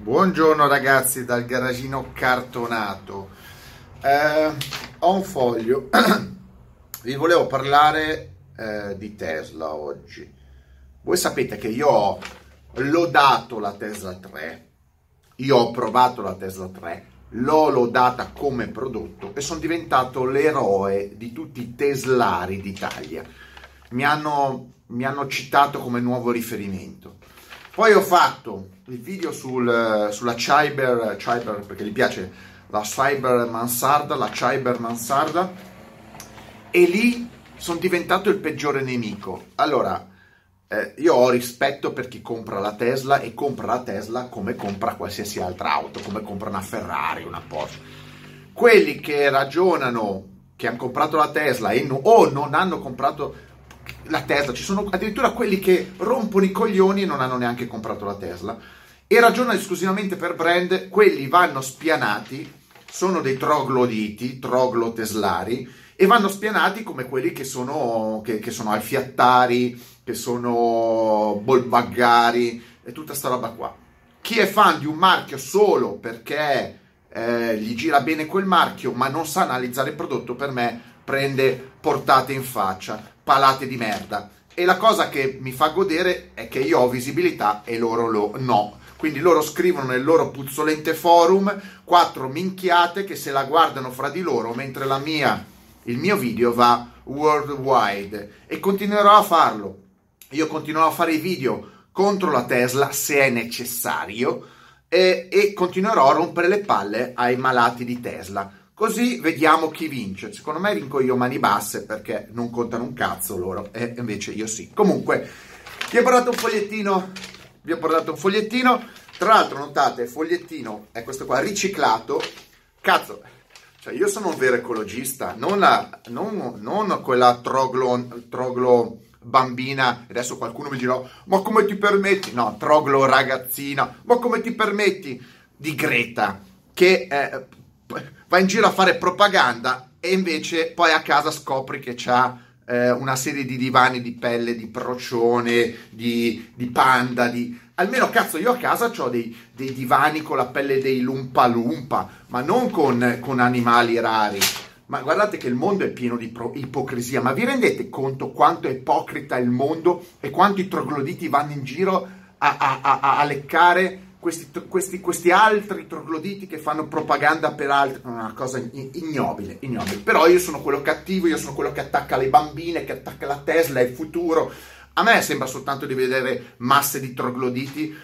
Buongiorno ragazzi dal garagino cartonato. Eh, ho un foglio. Vi volevo parlare eh, di Tesla oggi. Voi sapete che io ho lodato la Tesla 3. Io ho provato la Tesla 3, l'ho lodata come prodotto e sono diventato l'eroe di tutti i teslari d'Italia. Mi hanno, mi hanno citato come nuovo riferimento. Poi ho fatto il video sul, sulla Cyber, Cyber, perché gli piace la Cyber Mansarda, la Cyber Mansarda, e lì sono diventato il peggiore nemico. Allora, eh, io ho rispetto per chi compra la Tesla e compra la Tesla come compra qualsiasi altra auto, come compra una Ferrari, una Porsche. Quelli che ragionano che hanno comprato la Tesla no, o non hanno comprato la Tesla, ci sono addirittura quelli che rompono i coglioni e non hanno neanche comprato la Tesla. E ragionano esclusivamente per brand, quelli vanno spianati, sono dei trogloditi, trogloteslari e vanno spianati come quelli che sono, che, che sono alfiattari, che sono bolbaggari e tutta sta roba qua. Chi è fan di un marchio solo perché eh, gli gira bene quel marchio ma non sa analizzare il prodotto, per me prende portate in faccia, palate di merda. E la cosa che mi fa godere è che io ho visibilità e loro lo no. Quindi loro scrivono nel loro puzzolente forum quattro minchiate che se la guardano fra di loro, mentre la mia, il mio video va worldwide. E continuerò a farlo. Io continuerò a fare i video contro la Tesla se è necessario e, e continuerò a rompere le palle ai malati di Tesla Così vediamo chi vince. Secondo me vinco io mani basse perché non contano un cazzo loro e invece io sì. Comunque, vi ho portato un fogliettino. Vi ho portato un fogliettino. Tra l'altro, notate, il fogliettino è questo qua riciclato. Cazzo, cioè io sono un vero ecologista, non, la, non, non quella troglo, troglo bambina, adesso qualcuno mi dirà, ma come ti permetti? No, troglo ragazzina, ma come ti permetti? Di Greta, che eh, va in giro a fare propaganda e invece poi a casa scopri che c'ha eh, una serie di divani di pelle, di procione, di, di panda, di... Almeno cazzo io a casa ho dei, dei, divani con la pelle dei lumpa lumpa, ma non con, con animali rari. Ma guardate che il mondo è pieno di pro- ipocrisia, ma vi rendete conto quanto è ipocrita il mondo e quanto i trogloditi vanno in giro a, a, a, a leccare questi, questi, questi, altri trogloditi che fanno propaganda per altri, una cosa ignobile, ignobile. Però io sono quello cattivo, io sono quello che attacca le bambine, che attacca la Tesla, il futuro. A me sembra soltanto di vedere masse di trogloditi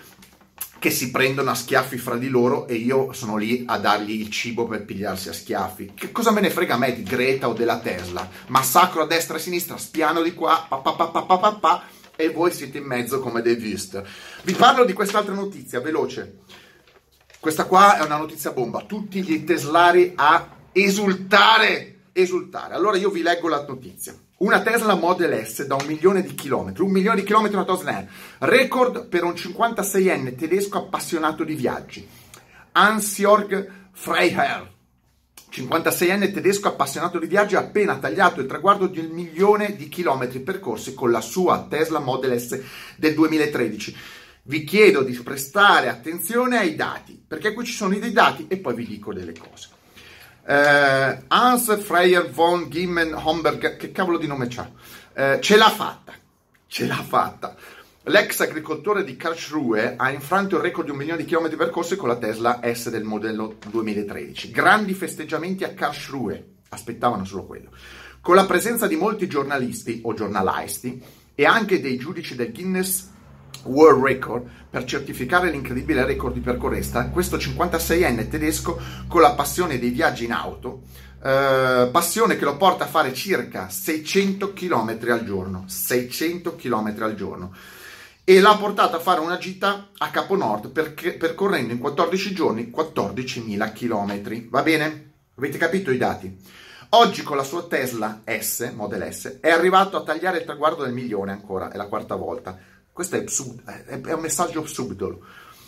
che si prendono a schiaffi fra di loro e io sono lì a dargli il cibo per pigliarsi a schiaffi. Che cosa me ne frega a me di Greta o della Tesla? Massacro a destra e a sinistra, spiano di qua, pa pa pa pa pa pa, pa e voi siete in mezzo come dei vist. Vi parlo di quest'altra notizia, veloce. Questa qua è una notizia bomba. Tutti gli teslari a esultare, esultare. Allora io vi leggo la notizia. Una Tesla Model S da un milione di chilometri, un milione di chilometri una Tesla N, record per un 56enne tedesco appassionato di viaggi. Ansjorg Freiherr, 56enne tedesco appassionato di viaggi ha appena tagliato il traguardo di un milione di chilometri percorsi con la sua Tesla Model S del 2013. Vi chiedo di prestare attenzione ai dati, perché qui ci sono dei dati e poi vi dico delle cose. Uh, Hans Freyer von Gimmen Homberg, che cavolo di nome c'ha? Uh, ce l'ha fatta, ce l'ha fatta. L'ex agricoltore di Karlsruhe ha infranto il record di un milione di chilometri percorsi con la Tesla S del modello 2013. Grandi festeggiamenti a Karlsruhe, aspettavano solo quello. Con la presenza di molti giornalisti o giornalisti e anche dei giudici del Guinness World Record per certificare l'incredibile record di percorrenza, questo 56enne tedesco con la passione dei viaggi in auto, eh, passione che lo porta a fare circa 600 km al giorno, 600 km al giorno e l'ha portato a fare una gita a Capo Nord perché, percorrendo in 14 giorni 14.000 km. Va bene? Avete capito i dati? Oggi con la sua Tesla S, Model S, è arrivato a tagliare il traguardo del milione ancora, è la quarta volta. Questo è, è un messaggio subdolo.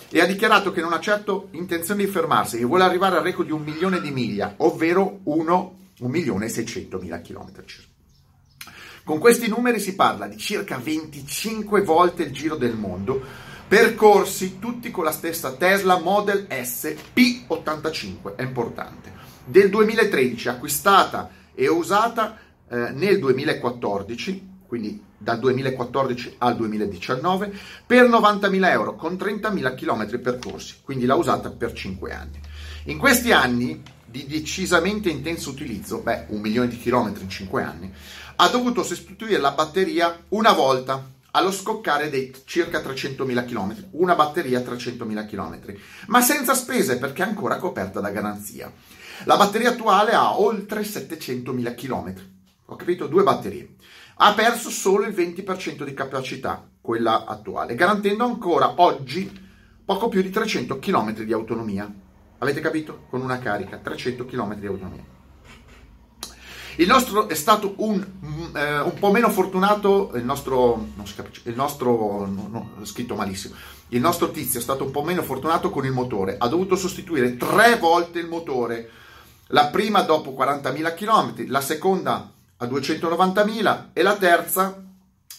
E ha dichiarato che non ha certo intenzione di fermarsi, che vuole arrivare al record di un milione di miglia, ovvero 1 milione e 600 mila chilometri circa. Con questi numeri si parla di circa 25 volte il giro del mondo, Percorsi tutti con la stessa Tesla Model S P85, è importante. Del 2013, acquistata e usata eh, nel 2014, quindi dal 2014 al 2019, per 90.000 euro con 30.000 km percorsi, quindi l'ha usata per 5 anni. In questi anni di decisamente intenso utilizzo, beh, un milione di chilometri in 5 anni, ha dovuto sostituire la batteria una volta allo scoccare dei circa 300.000 km, una batteria 300.000 km, ma senza spese perché è ancora coperta da garanzia. La batteria attuale ha oltre 700.000 km, ho capito? Due batterie. Ha perso solo il 20% di capacità, quella attuale, garantendo ancora oggi poco più di 300 km di autonomia. Avete capito? Con una carica, 300 km di autonomia. Il nostro è stato un, eh, un po' meno fortunato, il nostro, non si capisce, il nostro, no, no, scritto malissimo, il nostro tizio è stato un po' meno fortunato con il motore, ha dovuto sostituire tre volte il motore, la prima dopo 40.000 km, la seconda a 290.000 e la terza,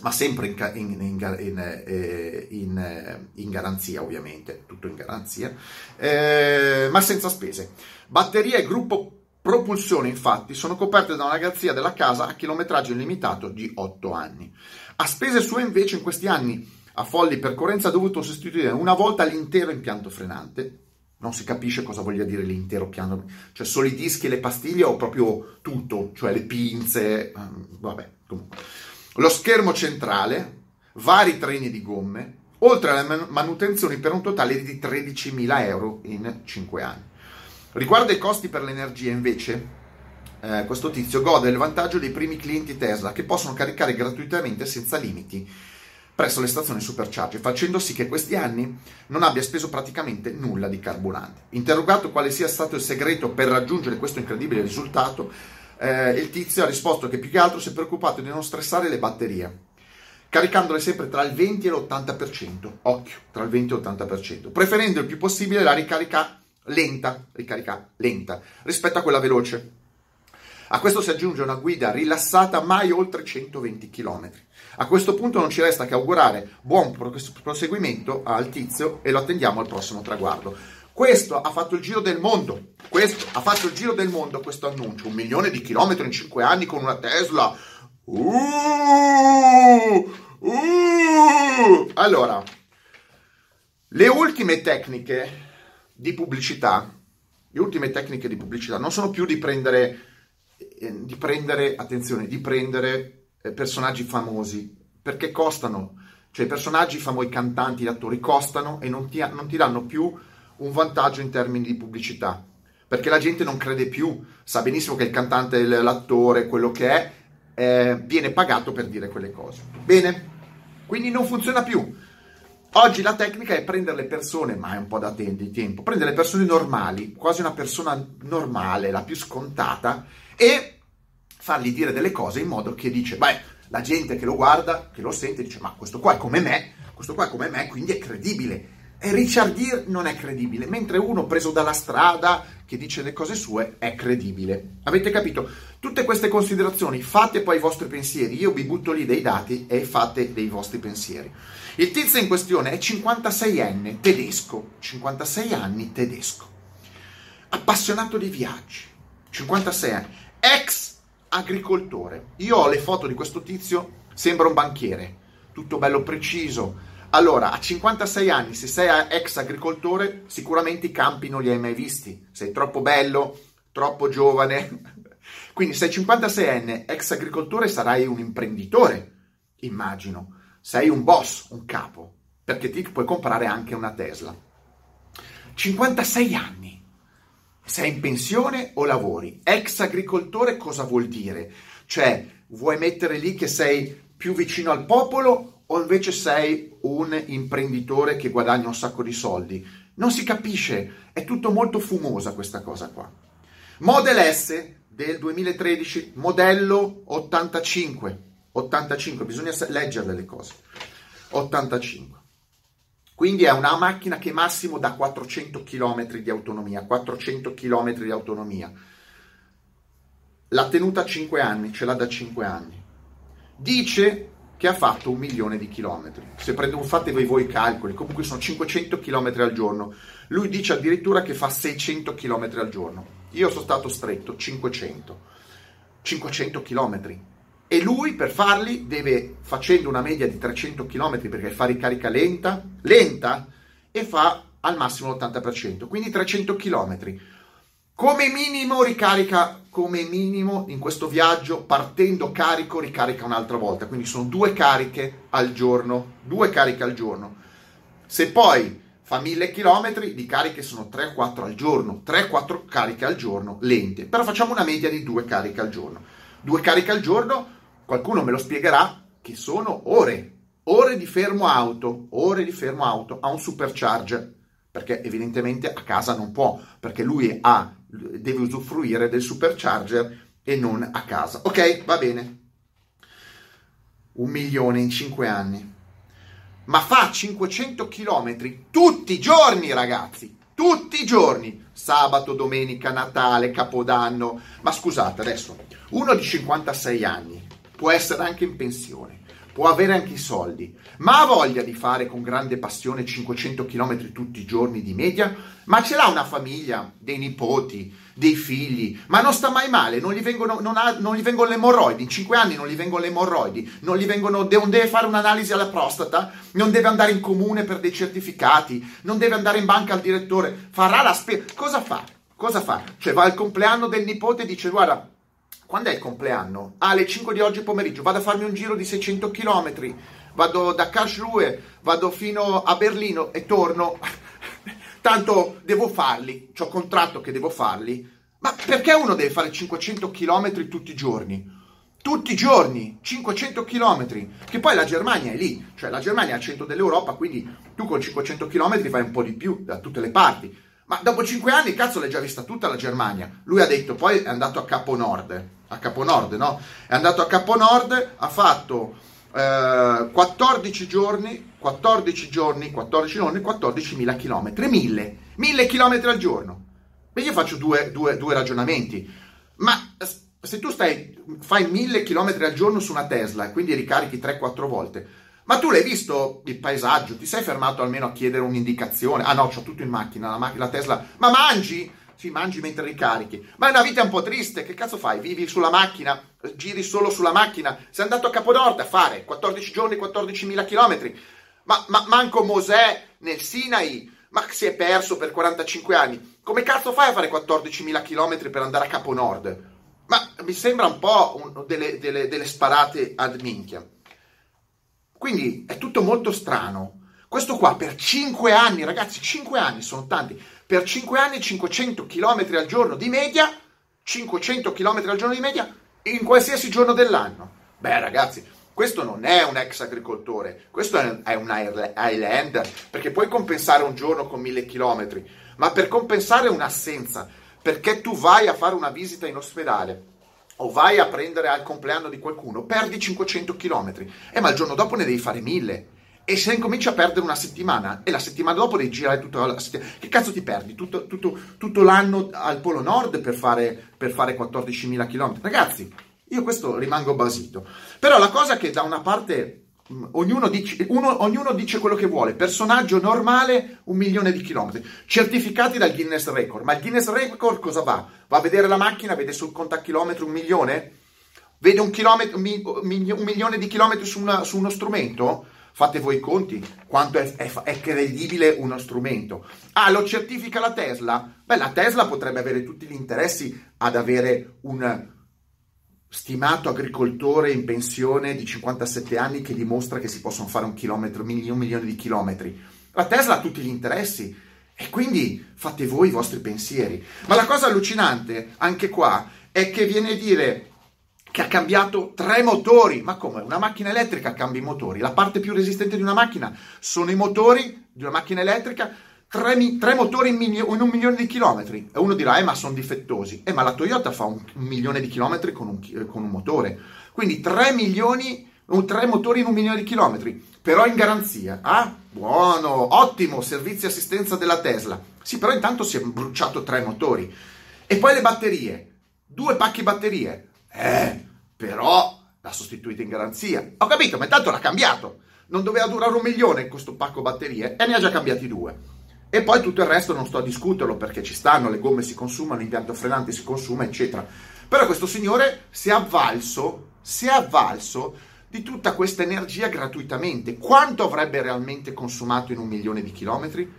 ma sempre in, in, in, eh, in, garanzia ovviamente, tutto in garanzia, eh, ma senza spese. Batteria e gruppo propulsione infatti sono coperte da una garanzia della casa a chilometraggio illimitato di 8 anni. A spese sue invece in questi anni a folli percorrenza ha dovuto sostituire una volta l'intero impianto frenante, non si capisce cosa voglia dire l'intero piano, cioè solo i dischi e le pastiglie o proprio tutto, cioè le pinze, ehm, vabbè, comunque. Lo schermo centrale, vari treni di gomme, oltre alle manutenzioni per un totale di 13.000 euro in 5 anni. Riguardo ai costi per l'energia, invece, eh, questo tizio gode del vantaggio dei primi clienti Tesla che possono caricare gratuitamente senza limiti presso le stazioni supercharge, facendo sì che questi anni non abbia speso praticamente nulla di carburante. Interrogato quale sia stato il segreto per raggiungere questo incredibile risultato, eh, il tizio ha risposto che più che altro si è preoccupato di non stressare le batterie, caricandole sempre tra il 20 e l'80%, occhio, tra il 20 e l'80%, preferendo il più possibile la ricarica lenta, ricarica lenta, rispetto a quella veloce. A questo si aggiunge una guida rilassata mai oltre 120 km. A questo punto non ci resta che augurare buon proseguimento al tizio e lo attendiamo al prossimo traguardo. Questo ha fatto il giro del mondo. Questo ha fatto il giro del mondo questo annuncio. Un milione di chilometri in 5 anni con una Tesla. Uh, uh. Allora, le ultime tecniche di pubblicità, le ultime tecniche di pubblicità non sono più di prendere, eh, di prendere attenzione, di prendere eh, personaggi famosi, perché costano, cioè i personaggi famosi, i cantanti, gli attori costano e non ti, non ti danno più un vantaggio in termini di pubblicità, perché la gente non crede più, sa benissimo che il cantante, l'attore, quello che è, eh, viene pagato per dire quelle cose. Bene, quindi non funziona più. Oggi la tecnica è prendere le persone, ma è un po' da tempo, prendere le persone normali, quasi una persona normale, la più scontata, e fargli dire delle cose in modo che dice, beh, la gente che lo guarda, che lo sente, dice, ma questo qua è come me, questo qua è come me, quindi è credibile. E Richard Gere non è credibile, mentre uno preso dalla strada che dice le cose sue è credibile. Avete capito? Tutte queste considerazioni fate poi i vostri pensieri, io vi butto lì dei dati e fate dei vostri pensieri. Il tizio in questione è 56enne, tedesco, 56 anni, tedesco, appassionato di viaggi, 56 anni, ex agricoltore. Io ho le foto di questo tizio, sembra un banchiere, tutto bello preciso. Allora, a 56 anni, se sei ex agricoltore, sicuramente i campi non li hai mai visti. Sei troppo bello, troppo giovane. Quindi sei 56enne, ex agricoltore, sarai un imprenditore, immagino sei un boss, un capo, perché ti puoi comprare anche una Tesla. 56 anni. Sei in pensione o lavori? Ex agricoltore cosa vuol dire? Cioè, vuoi mettere lì che sei più vicino al popolo o invece sei un imprenditore che guadagna un sacco di soldi? Non si capisce, è tutto molto fumosa questa cosa qua. Model S del 2013, modello 85. 85, bisogna leggerle le cose. 85. Quindi è una macchina che massimo dà 400 km di autonomia, 400 km di autonomia. L'ha tenuta 5 anni, ce l'ha da 5 anni. Dice che ha fatto un milione di chilometri. Se prendo, fate voi, i calcoli, comunque sono 500 chilometri al giorno. Lui dice addirittura che fa 600 chilometri al giorno. Io sono stato stretto 500. 500 chilometri. E lui per farli deve, facendo una media di 300 km, perché fa ricarica lenta, lenta, e fa al massimo l'80%, quindi 300 km. Come minimo ricarica, come minimo in questo viaggio, partendo carico, ricarica un'altra volta. Quindi sono due cariche al giorno, due cariche al giorno. Se poi fa 1000 km, di cariche sono 3-4 al giorno, 3-4 cariche al giorno lente. Però facciamo una media di due cariche al giorno. Due cariche al giorno, qualcuno me lo spiegherà, che sono ore, ore di fermo auto, ore di fermo auto a un supercharger perché evidentemente a casa non può, perché lui ha, deve usufruire del supercharger e non a casa. Ok, va bene. Un milione in cinque anni. Ma fa 500 km tutti i giorni, ragazzi. Tutti i giorni. Sabato, domenica, Natale, Capodanno. Ma scusate, adesso, uno di 56 anni può essere anche in pensione può avere anche i soldi, ma ha voglia di fare con grande passione 500 km tutti i giorni di media? Ma ce l'ha una famiglia, dei nipoti, dei figli, ma non sta mai male, non gli vengono, non ha, non gli vengono le emorroidi, in 5 anni non gli vengono le emorroidi, non, vengono, non deve fare un'analisi alla prostata, non deve andare in comune per dei certificati, non deve andare in banca al direttore, farà la spesa. Cosa fa? Cosa fa? Cioè va al compleanno del nipote e dice guarda quando è il compleanno? Ah, alle 5 di oggi pomeriggio, vado a farmi un giro di 600 km, vado da Karlsruhe, vado fino a Berlino e torno. Tanto devo farli, ho contratto che devo farli. Ma perché uno deve fare 500 km tutti i giorni? Tutti i giorni, 500 km, che poi la Germania è lì, cioè la Germania è al centro dell'Europa, quindi tu con 500 km fai un po' di più da tutte le parti. Ma dopo 5 anni, cazzo, l'hai già vista tutta la Germania. Lui ha detto, poi è andato a Capo Nord a Capo Nord, no? È andato a Capo Nord, ha fatto eh, 14 giorni, 14 giorni, 14 giorni, 14.000 km, 1000, 1000 km al giorno. E io faccio due, due, due ragionamenti. Ma se tu stai, fai 1000 km al giorno su una Tesla, quindi ricarichi 3-4 volte, ma tu l'hai visto il paesaggio? Ti sei fermato almeno a chiedere un'indicazione? Ah no, ho tutto in macchina, la, macchina, la Tesla. Ma mangi? Sì, mangi mentre ricarichi. Ma è una vita un po' triste. Che cazzo fai? Vivi sulla macchina? Giri solo sulla macchina? Sei andato a Capodorte a fare 14 giorni, 14.000 km. Ma, ma manco Mosè nel Sinai, ma si è perso per 45 anni. Come cazzo fai a fare 14.000 km per andare a Capo Nord? Ma mi sembra un po' un, delle, delle, delle sparate ad minchia. Quindi è tutto molto strano. Questo qua per 5 anni, ragazzi, 5 anni sono tanti per 5 anni 500 km al giorno di media, 500 km al giorno di media in qualsiasi giorno dell'anno. Beh ragazzi, questo non è un ex agricoltore, questo è un Highlander, perché puoi compensare un giorno con 1000 km, ma per compensare un'assenza, perché tu vai a fare una visita in ospedale o vai a prendere al compleanno di qualcuno, perdi 500 km, eh, ma il giorno dopo ne devi fare 1000 e se incominci a perdere una settimana e la settimana dopo devi girare tutta la settimana, che cazzo ti perdi? Tutto, tutto, tutto l'anno al Polo Nord per fare, per fare 14.000 km? Ragazzi, io questo rimango basito. Però la cosa che da una parte ognuno, dice, uno, ognuno dice quello che vuole, personaggio normale un milione di chilometri, certificati dal Guinness Record, ma il Guinness Record cosa va? Va a vedere la macchina, vede sul contachilometro un milione? Vede un, un, un milione di chilometri su, una, su uno strumento? Fate voi i conti quanto è, è, è, credibile uno strumento. Ah, lo certifica la Tesla? Beh, la Tesla potrebbe avere tutti gli interessi ad avere un stimato agricoltore in pensione di 57 anni che dimostra che si possono fare un chilometro, un milione di chilometri. La Tesla ha tutti gli interessi e quindi fate voi i vostri pensieri. Ma la cosa allucinante, anche qua, è che viene a dire che ha cambiato tre motori. Ma come? Una macchina elettrica cambia i motori. La parte più resistente di una macchina sono i motori di una macchina elettrica. Tre, tre motori in, milio, in, un milione di chilometri. E uno dirà, eh, ma sono difettosi. Eh, ma la Toyota fa un, un milione di chilometri con un, con un, motore. Quindi tre milioni, un, tre motori in un milione di chilometri. Però in garanzia. Ah, buono, ottimo, servizio e assistenza della Tesla. Sì, però intanto si è bruciato tre motori. E poi le batterie. Due pacchi batterie. Eh, però l'ha sostituita in garanzia. Ho capito, ma intanto l'ha cambiato. Non doveva durare un milione questo pacco batterie e ne ha già cambiati due. E poi tutto il resto non sto a discuterlo perché ci stanno, le gomme si consumano, l'impianto frenante si consuma, eccetera. Però questo signore si è avvalso, si è avvalso di tutta questa energia gratuitamente. Quanto avrebbe realmente consumato in un milione di chilometri?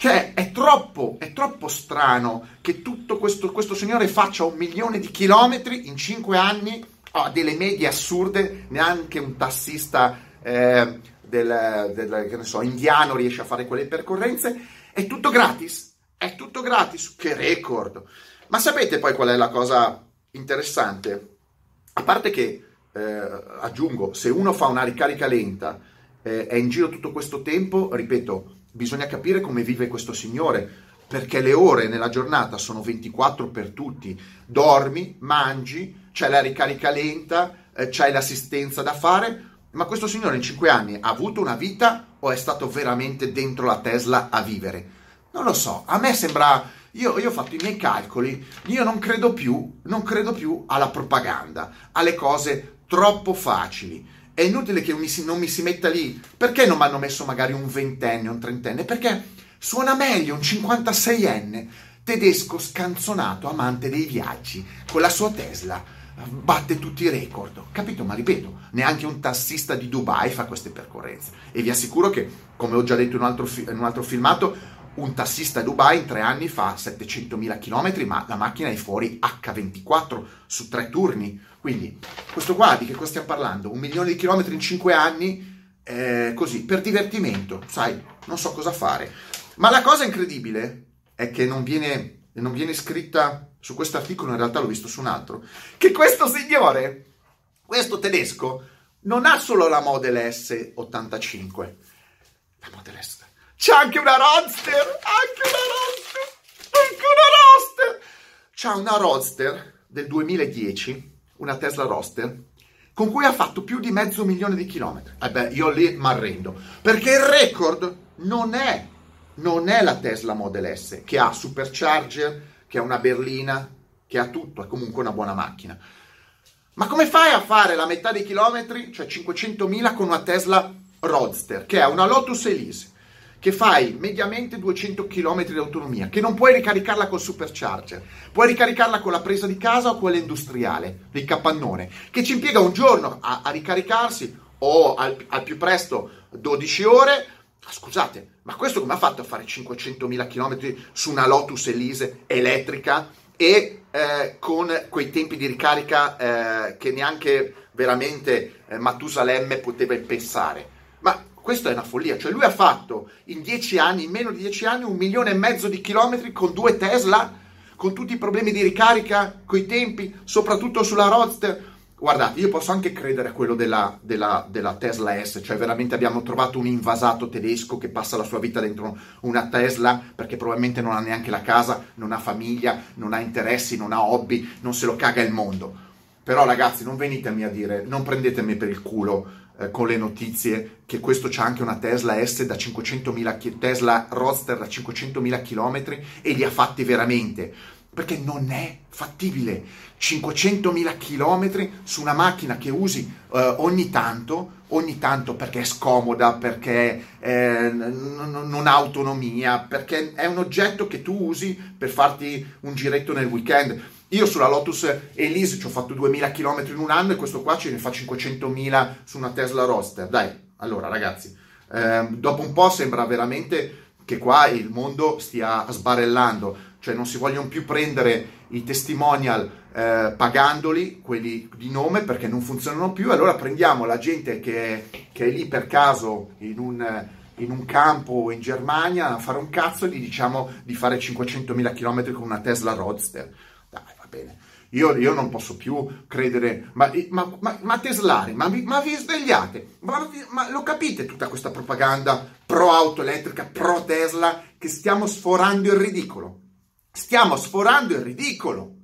Cioè, è troppo, è troppo strano che tutto questo, questo signore faccia un milione di chilometri in cinque anni, ha oh, delle medie assurde, neanche un tassista eh, del, del, so, indiano riesce a fare quelle percorrenze. È tutto gratis, è tutto gratis, che record! Ma sapete poi qual è la cosa interessante? A parte che, eh, aggiungo, se uno fa una ricarica lenta, eh, è in giro tutto questo tempo, ripeto, bisogna capire come vive questo signore, perché le ore nella giornata sono 24 per tutti. Dormi, mangi, c'è la ricarica lenta, eh, c'hai l'assistenza da fare, ma questo signore in 5 anni ha avuto una vita o è stato veramente dentro la Tesla a vivere? Non lo so, a me sembra... Io, io, ho fatto i miei calcoli, io non credo più, non credo più alla propaganda, alle cose troppo facili è inutile che non mi si metta lì. Perché non mi hanno messo magari un ventenne, un trentenne? Perché suona meglio un 56enne tedesco scanzonato, amante dei viaggi, con la sua Tesla, batte tutti i record. Capito? Ma ripeto, neanche un tassista di Dubai fa queste percorrenze. E vi assicuro che, come ho già detto in un altro, fi- in un altro filmato, un tassista a Dubai in tre anni fa 700.000 km, ma la macchina è fuori H24 su tre turni. Quindi, questo qua di che cosa stiamo parlando? Un milione di chilometri in cinque anni, eh, così, per divertimento, sai, non so cosa fare. Ma la cosa incredibile è che non viene, non viene scritta su questo articolo, in realtà l'ho visto su un altro, che questo signore, questo tedesco, non ha solo la Model S 85, la Model S, c'è anche una Roadster, anche una Roadster, anche una Roadster, c'ha una Roadster del 2010 una Tesla Roadster con cui ha fatto più di mezzo milione di chilometri. E eh beh, io lì mi arrendo, perché il record non è, non è la Tesla Model S, che ha supercharger, che ha una berlina, che ha tutto, è comunque una buona macchina. Ma come fai a fare la metà dei chilometri, cioè 500.000, con una Tesla Roadster, che è una Lotus Elise? Che fai mediamente 200 km di autonomia, che non puoi ricaricarla col supercharger, puoi ricaricarla con la presa di casa o quella industriale, il capannone, che ci impiega un giorno a, a ricaricarsi o al, al, più presto 12 ore. Scusate, ma questo come ha fatto a fare 500.000 km su una Lotus Elise elettrica e eh, con quei tempi di ricarica eh, che neanche veramente eh, Matusalemme poteva pensare? Ma questa è una follia, cioè lui ha fatto in dieci anni, in meno di dieci anni, un milione e mezzo di chilometri con due Tesla, con tutti i problemi di ricarica, coi tempi, soprattutto sulla Roadster. Guardate, io posso anche credere a quello della, della, della, Tesla S, cioè veramente abbiamo trovato un invasato tedesco che passa la sua vita dentro una Tesla perché probabilmente non ha neanche la casa, non ha famiglia, non ha interessi, non ha hobby, non se lo caga il mondo. Però ragazzi, non venitemi a dire, non prendetemi per il culo eh, con le notizie che questo c'ha anche una Tesla S da 500.000 Tesla Roadster da 500.000 km e li ha fatti veramente perché non è fattibile. 500.000 km su una macchina che usi eh, ogni tanto ogni tanto perché è scomoda perché eh, non ha autonomia perché è un oggetto che tu usi per farti un giretto nel weekend io sulla Lotus Elise ci ho fatto 2000 km in un anno e questo qua ce ne fa 500.000 su una Tesla Roadster. Dai, allora ragazzi, eh, dopo un po' sembra veramente che qua il mondo stia sbarellando, cioè non si vogliono più prendere i testimonial eh, pagandoli, quelli di nome, perché non funzionano più, allora prendiamo la gente che che è lì per caso in un, in un campo in Germania a fare un cazzo e gli diciamo di fare 500.000 km con una Tesla Roadster bene. Io, io, non posso più credere, ma, ma, ma, ma teslari, ma, vi svegliate, ma, ma, lo capite tutta questa propaganda pro auto elettrica, pro Tesla, che stiamo sforando il ridicolo. Stiamo sforando il ridicolo.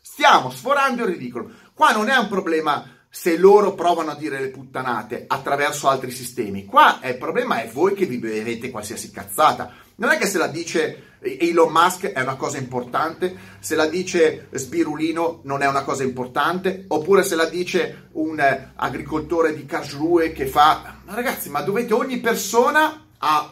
Stiamo sforando il ridicolo. Qua non è un problema se loro provano a dire le puttanate attraverso altri sistemi. Qua il problema è voi che vi bevete qualsiasi cazzata. Non è che se la dice Elon Musk è una cosa importante, se la dice Sbirulino non è una cosa importante, oppure se la dice un agricoltore di Karlsruhe che fa... Ma ragazzi, ma dovete ogni persona, ha,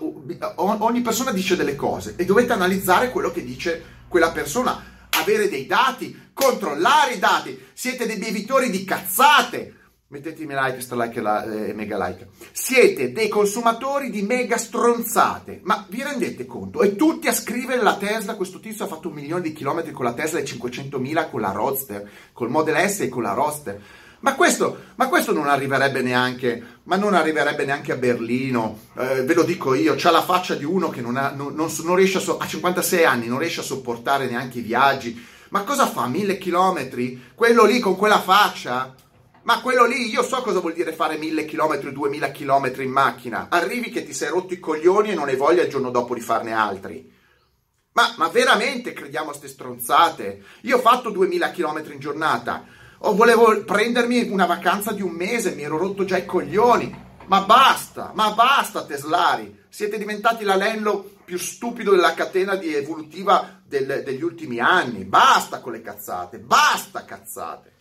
ogni persona dice delle cose e dovete analizzare quello che dice quella persona, avere dei dati, controllare i dati. Siete dei bevitori di cazzate Mettetemi like, sta like e eh, mega like. Siete dei consumatori di mega stronzate, ma vi rendete conto? E tutti a scrivere la Tesla, questo tizio ha fatto un milione di chilometri con la Tesla e 500.000 con la Roadster, col Model S e con la Roadster. Ma questo, ma questo non arriverebbe neanche, ma non arriverebbe neanche a Berlino, eh, ve lo dico io, c'ha la faccia di uno che non, ha, non, non, non riesce a, so- a 56 anni, non riesce a sopportare neanche i viaggi. Ma cosa fa? Mille chilometri? Quello lì con quella faccia? Ma quello lì, io so cosa vuol dire fare mille chilometri, duemila chilometri in macchina. Arrivi che ti sei rotto i coglioni e non hai voglia il giorno dopo di farne altri. Ma, ma veramente crediamo a queste stronzate? Io ho fatto 2000 chilometri in giornata. O volevo prendermi una vacanza di un mese, mi ero rotto già i coglioni. Ma basta, ma basta Teslari. Siete diventati l'anello più stupido della catena di evolutiva del, degli ultimi anni. Basta con le cazzate, basta cazzate.